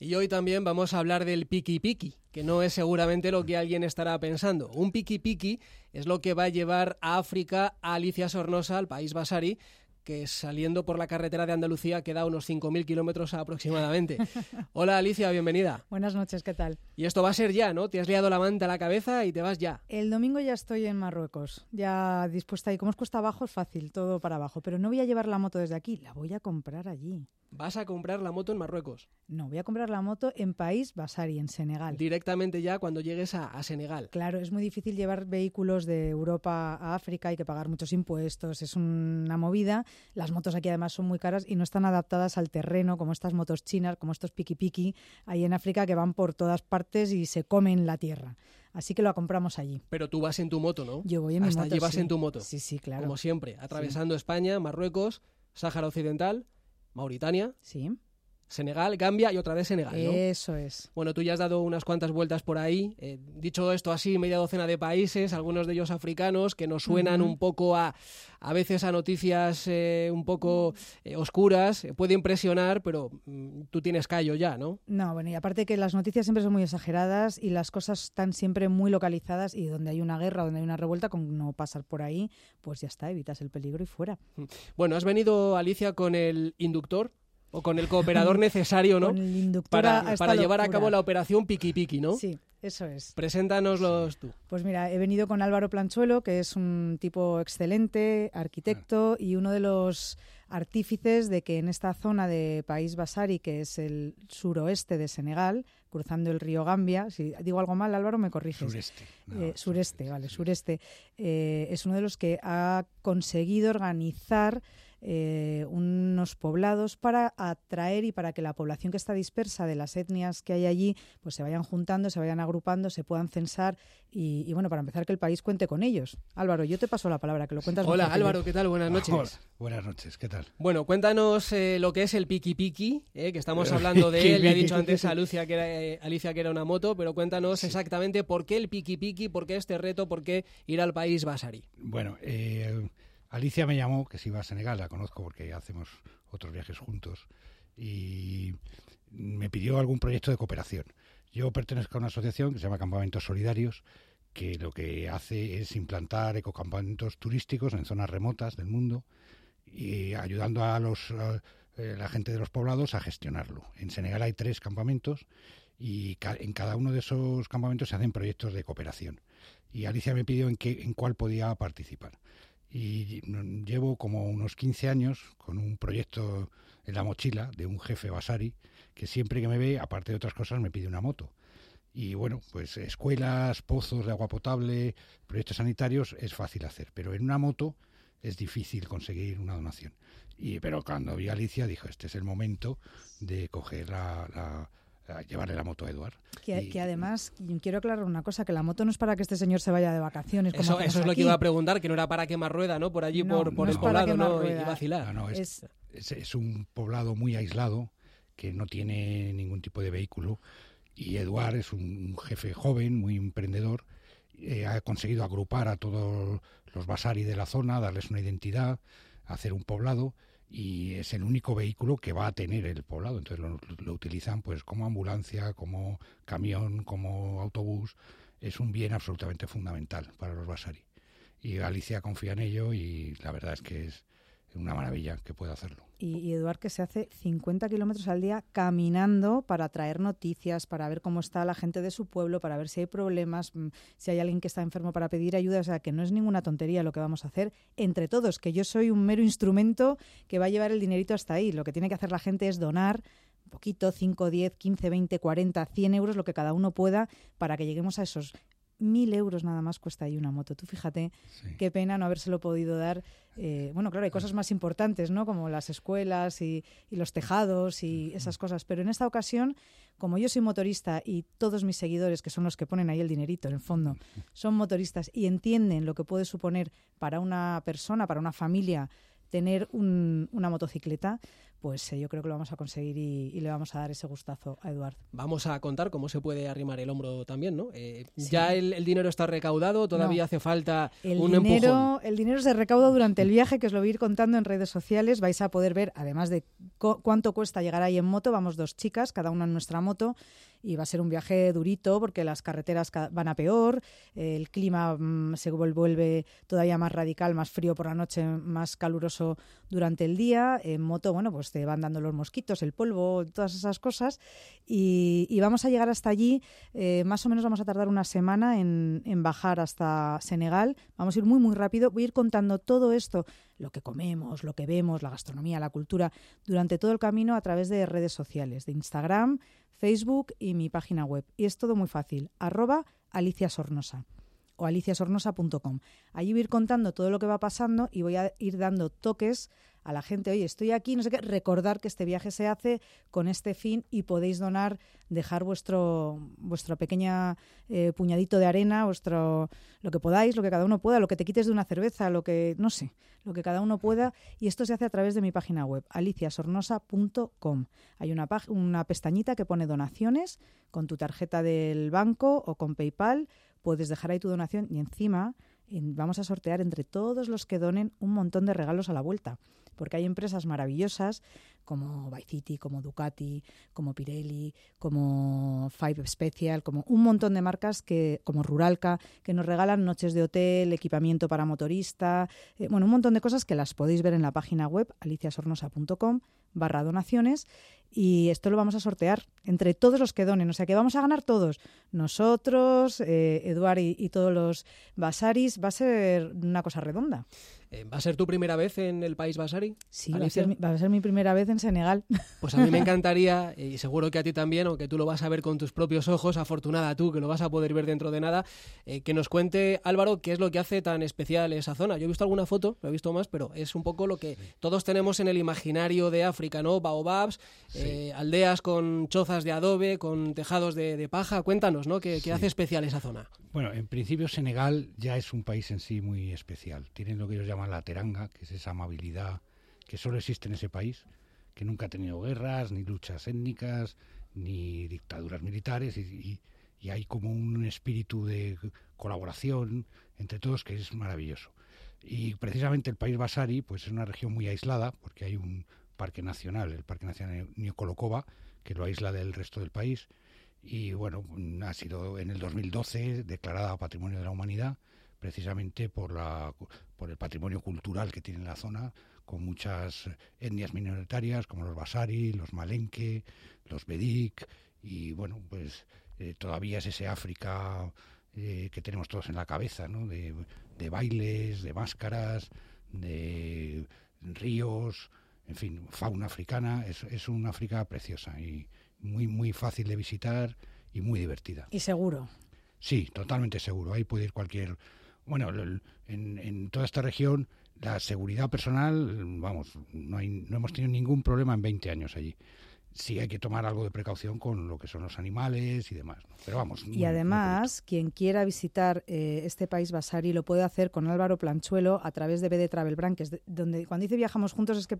Y hoy también vamos a hablar del piki piki, que no es seguramente lo que alguien estará pensando. Un piki piki es lo que va a llevar a África a Alicia Sornosa, al país Basari, que saliendo por la carretera de Andalucía queda unos 5.000 kilómetros aproximadamente. Hola Alicia, bienvenida. Buenas noches, ¿qué tal? Y esto va a ser ya, ¿no? Te has liado la manta a la cabeza y te vas ya. El domingo ya estoy en Marruecos, ya dispuesta. Y como es cuesta abajo, es fácil, todo para abajo. Pero no voy a llevar la moto desde aquí, la voy a comprar allí. ¿Vas a comprar la moto en Marruecos? No, voy a comprar la moto en País Basari, en Senegal. Directamente ya cuando llegues a, a, Senegal. Claro, es muy difícil llevar vehículos de Europa a África, hay que pagar muchos impuestos, es una movida. Las motos aquí además son muy caras y no están adaptadas al terreno, como estas motos chinas, como estos piki piki, ahí en África que van por todas partes y se comen la tierra. Así que lo compramos allí. Pero tú vas en tu moto, ¿no? Yo voy en mi Hasta moto. llevas sí. en tu moto. Sí, sí, claro. Como siempre, atravesando España, Marruecos, Sáhara Occidental, Mauritania, Sí, Senegal, Gambia y otra vez Senegal, ¿no? eso es. Bueno, tú ya has dado unas cuantas vueltas por ahí. Eh, dicho esto así, media docena de países, algunos de ellos africanos, que nos suenan un poco a, a veces a noticias eh, un poco eh, oscuras. Puede impresionar, pero mm, tú tienes callo ya, ¿no? No, bueno, y aparte que las noticias siempre son muy exageradas y las cosas están siempre muy localizadas y donde hay una guerra, donde hay una revuelta, con no pasar por ahí, pues ya está, evitas el peligro y fuera. Bueno, has venido, Alicia, con el inductor o con el cooperador necesario, ¿no? Con el inductor Para, para llevar a cabo la operación Piki Piki, ¿no? Sí, eso es. Preséntanoslos tú. Pues mira, he venido con Álvaro Planchuelo, que es un tipo excelente, arquitecto y uno de los artífices de que en esta zona de País Basari, que es el suroeste de Senegal, cruzando el río Gambia, si digo algo mal, Álvaro, me corriges. Sureste. No, Eh, sureste, vale, sureste. Eh, es uno de los que ha conseguido organizar eh, unos poblados para atraer y para que la población que está dispersa de las etnias que hay allí pues se vayan juntando, se vayan agrupando, se puedan censar y, y, bueno, para empezar que el país cuente con ellos. Álvaro, yo te paso la palabra, que lo cuentas Hola, yo. Álvaro, ¿qué tal? Buenas noches. Hola, Buenas noches, ¿qué tal? Bueno, cuéntanos eh, lo que es el Piki Piki, eh, que estamos hablando de él. Le ha Piki. dicho antes a Lucia que era, eh, Alicia que era una moto, pero cuéntanos exactamente por qué el Piki Piki, por qué este reto, por qué ir al país Basari. Bueno, eh, Alicia me llamó, que se iba a Senegal, la conozco porque hacemos otros viajes juntos, y me pidió algún proyecto de cooperación. Yo pertenezco a una asociación que se llama Campamentos Solidarios, que lo que hace es implantar ecocampamentos turísticos en zonas remotas del mundo y ayudando a los eh, la gente de los poblados a gestionarlo. En Senegal hay tres campamentos y en cada uno de esos campamentos se hacen proyectos de cooperación. Y Alicia me pidió en, qué, en cuál podía participar. Y llevo como unos 15 años con un proyecto en la mochila de un jefe Basari que siempre que me ve, aparte de otras cosas, me pide una moto. Y bueno, pues escuelas, pozos de agua potable, proyectos sanitarios es fácil hacer, pero en una moto es difícil conseguir una donación. Y, pero cuando vi a Alicia dijo, este es el momento de coger la a llevarle la moto a Eduard. Que, Y- que además, quiero aclarar una cosa, que la moto no es para que este señor se vaya de vacaciones. como Eso, es lo que iba a preguntar, que no era para quemar rueda, ¿no? Por allí, No, por, por no el poblado, ¿no? Y vacilar. No, no, es, Es- es, es un poblado muy aislado que no tiene ningún tipo de vehículo y Eduard es un jefe joven, muy emprendedor, eh, ha conseguido agrupar a todos los basari de la zona, darles una identidad, hacer un poblado y es el único vehículo que va a tener el poblado. Entonces lo, lo utilizan pues como ambulancia, como camión, como autobús. Es un bien absolutamente fundamental para los basari. Y Alicia confía en ello y la verdad es que es una maravilla que pueda hacerlo. Y, y Eduard que se hace 50 kilómetros al día caminando para traer noticias, para ver cómo está la gente de su pueblo, para ver si hay problemas, mm, si hay alguien que está enfermo para pedir ayuda. O sea, que no es ninguna tontería lo que vamos a hacer entre todos, que yo soy un mero instrumento que va a llevar el dinerito hasta ahí. Lo que tiene que hacer la gente es donar un poquito, 5, 10, 15, 20, 40, 100 euros, lo que cada uno pueda, para que lleguemos a esos mil euros nada más cuesta ahí una moto. Tú fíjate Sí. qué pena no habérselo podido dar. Eh, bueno, claro, hay cosas más importantes, ¿no? Como las escuelas y, y los tejados y esas cosas. Pero en esta ocasión, como yo soy motorista y todos mis seguidores, que son los que ponen ahí el dinerito en el fondo, son motoristas y entienden lo que puede suponer para una persona, para una familia, tener un- una motocicleta, pues eh, yo creo que lo vamos a conseguir y, le vamos a dar ese gustazo a Eduardo. Vamos a contar cómo se puede arrimar el hombro también, ¿no? Eh, ya el, dinero está recaudado, todavía hace falta el un dinero, El dinero se recauda durante el viaje, que os lo voy a ir contando en redes sociales. Vais a poder ver, además de cuánto cuesta llegar ahí en moto, vamos dos chicas, cada una en nuestra moto, y va a ser un viaje durito porque las carreteras van a peor, el clima mm, se vuelve todavía más radical, más frío por la noche, más caluroso durante el día. En moto, bueno, pues te van dando los mosquitos, el polvo, todas esas cosas. Y, vamos a llegar hasta allí, eh, más o menos vamos a tardar una semana en, en bajar hasta Senegal. Vamos a ir muy, muy rápido. Voy a ir contando todo esto lo que comemos, lo que vemos, la gastronomía, la cultura, durante todo el camino a través de redes sociales, de Instagram, Facebook y mi página web. Y es todo muy fácil, arroba Alicia Sornosa o aliciasornosa.com. Allí voy a ir contando todo lo que va pasando y voy a ir dando toques a la gente, oye, estoy aquí, no sé qué, recordar que este viaje se hace con este fin y podéis donar, dejar vuestro vuestro pequeña eh, puñadito de arena, vuestro lo que podáis, lo que cada uno pueda, lo que te quites de una cerveza, lo que no sé, lo que cada uno pueda y esto se hace a través de mi página web aliciasornosa.com. Hay una una pestañita que pone donaciones con tu tarjeta del banco o con PayPal, puedes dejar ahí tu donación y encima vamos a sortear entre todos los que donen un montón de regalos a la vuelta porque hay empresas maravillosas como City, como Ducati, como Pirelli, como Five Special, como un montón de marcas que, como Ruralca, que nos regalan noches de hotel, equipamiento para motorista, eh, bueno, un montón de cosas que las podéis ver en la página web aliciasornosa.com barra donaciones y esto lo vamos a sortear entre todos los que donen, o sea que vamos a ganar todos, nosotros, eh, Eduard y, todos los basaris, va a ser una cosa redonda. Eh, ¿Va a ser tu primera vez en el país basari? Sí, va a, ser, va a, ser, mi primera vez en Senegal. Pues a mí me encantaría, y seguro que a ti también, aunque tú lo vas a ver con tus propios ojos, afortunada tú que lo vas a poder ver dentro de nada, eh, que nos cuente Álvaro qué es lo que hace tan especial esa zona. Yo he visto alguna foto, lo he visto más, pero es un poco lo que todos tenemos en el imaginario de África, ¿no? Baobabs, eh, aldeas con chozas de adobe, con tejados de, paja. Cuéntanos, ¿no? ¿Qué, ¿Qué hace especial esa zona? Bueno, en principio Senegal ya es un país en sí muy especial. Tienen lo que ellos llaman la teranga, que es esa amabilidad que solo existe en ese país, que nunca ha tenido guerras, ni luchas étnicas, ni dictaduras militares, y, hay como un espíritu de colaboración entre todos que es maravilloso. Y precisamente el país Basari pues es una región muy aislada, porque hay un parque nacional, el Parque Nacional Niocolocoba, que lo aísla del resto del país, y bueno, ha sido en el 2012 declarada Patrimonio de la Humanidad precisamente por, la, por el patrimonio cultural que tiene la zona, con muchas etnias minoritarias como los Basari, los Malenque, los Bedik, y bueno, pues eh, todavía es ese África eh, que tenemos todos en la cabeza, ¿no? De, de bailes, de máscaras, de ríos, en fin, fauna africana, es, es un África preciosa y muy, muy fácil de visitar y muy divertida. Y seguro. Sí, totalmente seguro. Ahí puede ir cualquier bueno, en, en toda esta región la seguridad personal, vamos, no, hay, no hemos tenido ningún problema en 20 años allí sí hay que tomar algo de precaución con lo que son los animales y demás. Pero vamos. Y además, quien quiera visitar eh, este país Basari lo puede hacer con Álvaro Planchuelo a través de BD Travel Brand, que es donde cuando dice viajamos juntos es que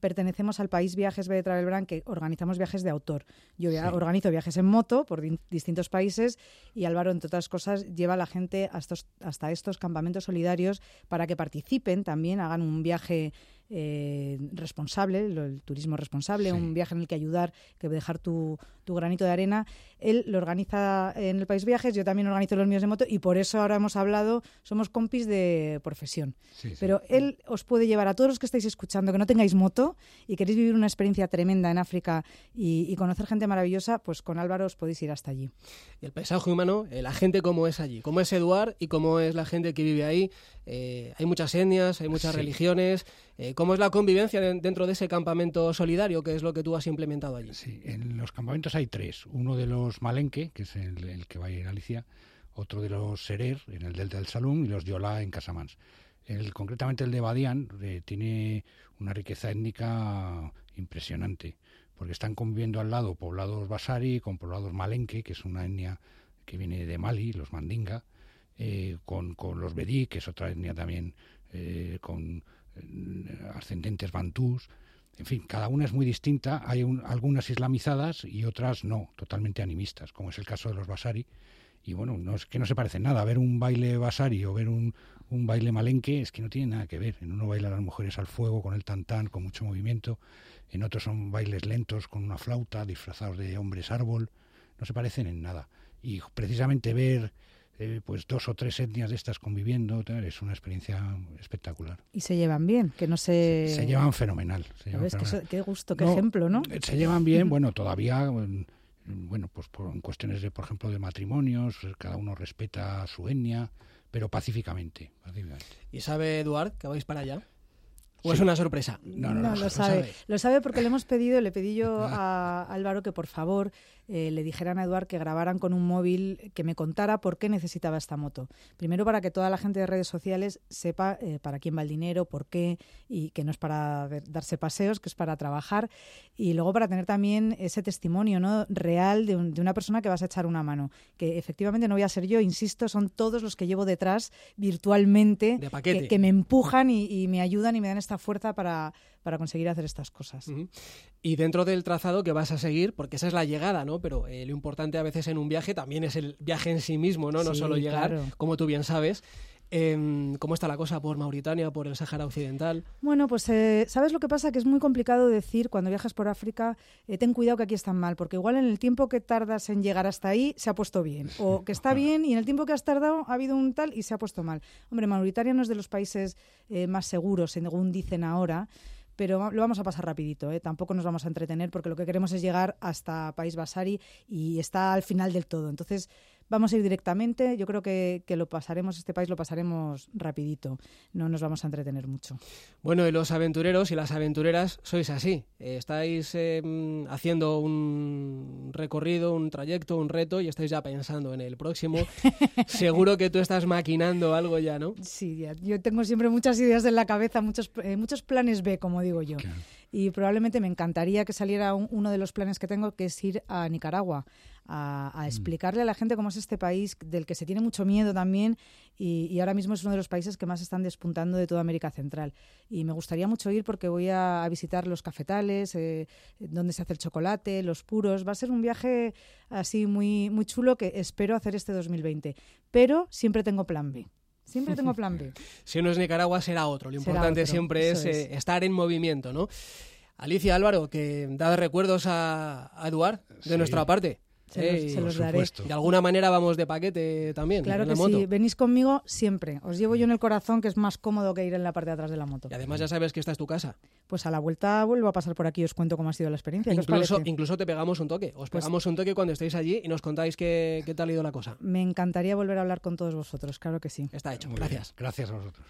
pertenecemos al país Viajes B de Travel Brand, que organizamos viajes de autor. Yo organizo viajes en moto por distintos países y Álvaro, entre otras cosas, lleva a la gente hasta estos, hasta estos campamentos solidarios para que participen también, hagan un viaje eh, responsable, el turismo responsable, un viaje en el que ayudar, que dejar tu, tu, granito de arena. Él lo organiza en el País Viajes, yo también organizo los míos de moto y por eso ahora hemos hablado, somos compis de profesión. Pero él os puede llevar a todos los que estáis escuchando, que no tengáis moto y queréis vivir una experiencia tremenda en África y, conocer gente maravillosa, pues con Álvaro os podéis ir hasta allí. el paisaje humano, eh, la gente como es allí, cómo es Eduard y cómo es la gente que vive ahí. Eh, hay muchas etnias, hay muchas religiones. Eh, ¿Cómo es la convivencia dentro de ese campamento solidario, que es lo que tú has implementado allí? Sí, en los campamentos hay tres. Uno de los Malenque, que es el, que va a ir a Galicia, otro de los Serer, en el Delta del Salum, y los Yola en Casamans. El, concretamente el de Badián eh, tiene una riqueza étnica impresionante, porque están conviviendo al lado poblados Basari con poblados Malenque, que es una etnia que viene de Mali, los Mandinga, eh, con, con, los Bedí, que es otra etnia también con ascendentes bantús. en fin, cada una es muy distinta. Hay algunas islamizadas y otras no, totalmente animistas, como es el caso de los Basari. Y bueno, no es que no se parecen nada. Ver un baile Basari o ver un, un baile malenque es que no tiene nada que ver. En uno bailan las mujeres al fuego, con el tantán, con mucho movimiento. En otros son bailes lentos, con una flauta, disfrazados de hombres árbol. No se parecen en nada. Y precisamente ver eh, pues dos o tres etnias de estas conviviendo, es una experiencia espectacular. Y se llevan bien, que no se... Se llevan fenomenal. qué gusto, qué ejemplo, ¿no? Eh, se llevan bien, bueno, todavía, bueno, pues por en cuestiones de, por ejemplo, de matrimonios, cada uno respeta su etnia, pero pacíficamente. pacíficamente. ¿Y sabe Eduard que vais para allá? ¿O es una sorpresa? No, no, lo, sabe. lo, sabe. porque le hemos pedido, le pedí yo a Álvaro que por favor eh, le dijeran a Eduard que grabaran con un móvil que me contara por qué necesitaba esta moto. Primero para que toda la gente de redes sociales sepa eh, para quién va el dinero, por qué, y que no es para darse paseos, que es para trabajar. Y luego para tener también ese testimonio ¿no? real de, una persona que vas a echar una mano. Que efectivamente no voy a ser yo, insisto, son todos los que llevo detrás virtualmente, que, me empujan y me ayudan y me dan esta fuerza para para conseguir hacer estas cosas. Y dentro del trazado que vas a seguir, porque esa es la llegada, ¿no? Pero eh, lo importante a veces en un viaje también es el viaje en sí mismo, ¿no? No solo llegar, como tú bien sabes. Em, ¿Cómo está la cosa por Mauritania, por el Sáhara Occidental? Bueno, pues eh, ¿sabes lo que pasa? Que es muy complicado decir cuando viajas por África, eh, ten cuidado que aquí están mal, porque igual en el tiempo que tardas en llegar hasta ahí se ha puesto bien, o que está bien y en el tiempo que has tardado ha habido un tal y se ha puesto mal. Hombre, Mauritania no es de los países más seguros, según dicen ahora pero lo vamos a pasar rapidito, ¿eh? tampoco nos vamos a entretener porque lo que queremos es llegar hasta País Basari y está al final del todo. Entonces, vamos a ir directamente. Yo creo que, lo pasaremos, este país lo pasaremos rapidito. No nos vamos a entretener mucho. Bueno, y los aventureros y las aventureras sois así. estáis em, haciendo un recorrido, un trayecto, un reto y estáis ya pensando en el próximo. Seguro que tú estás maquinando algo ya, ¿no? Sí, yo tengo siempre muchas ideas en la cabeza, muchos, eh, muchos planes B, como digo yo. Y probablemente me encantaría que saliera uno de los planes que tengo, que es ir a Nicaragua a, mm. explicarle a la gente cómo es este país del que se tiene mucho miedo también y, ahora mismo es uno de los países que más están despuntando de toda América Central. Y me gustaría mucho ir porque voy a, visitar los cafetales, eh, donde se hace el chocolate, los puros. Va a ser un viaje así muy, muy chulo que espero hacer este 2020. Pero siempre tengo plan B. Siempre tengo plan B. si no es Nicaragua, será otro. Lo importante siempre es, eh, estar en movimiento, ¿no? Alicia Álvaro, que da recuerdos a, Eduard de nuestra parte. Se, los, daré. De alguna manera vamos de paquete también. Claro que sí, venís conmigo siempre. Os llevo yo en el corazón, que es más cómodo que ir en la parte de atrás de la moto. Y además ya sabes que esta es tu casa. Pues a la vuelta vuelvo a pasar por aquí y os cuento cómo ha sido la experiencia. Incluso, incluso te pegamos un toque. Os pues pegamos un toque cuando estéis allí y nos contáis qué, qué tal ha ido la cosa. Me encantaría volver a hablar con todos vosotros, claro que sí. Está hecho. Gracias. Gracias a vosotros.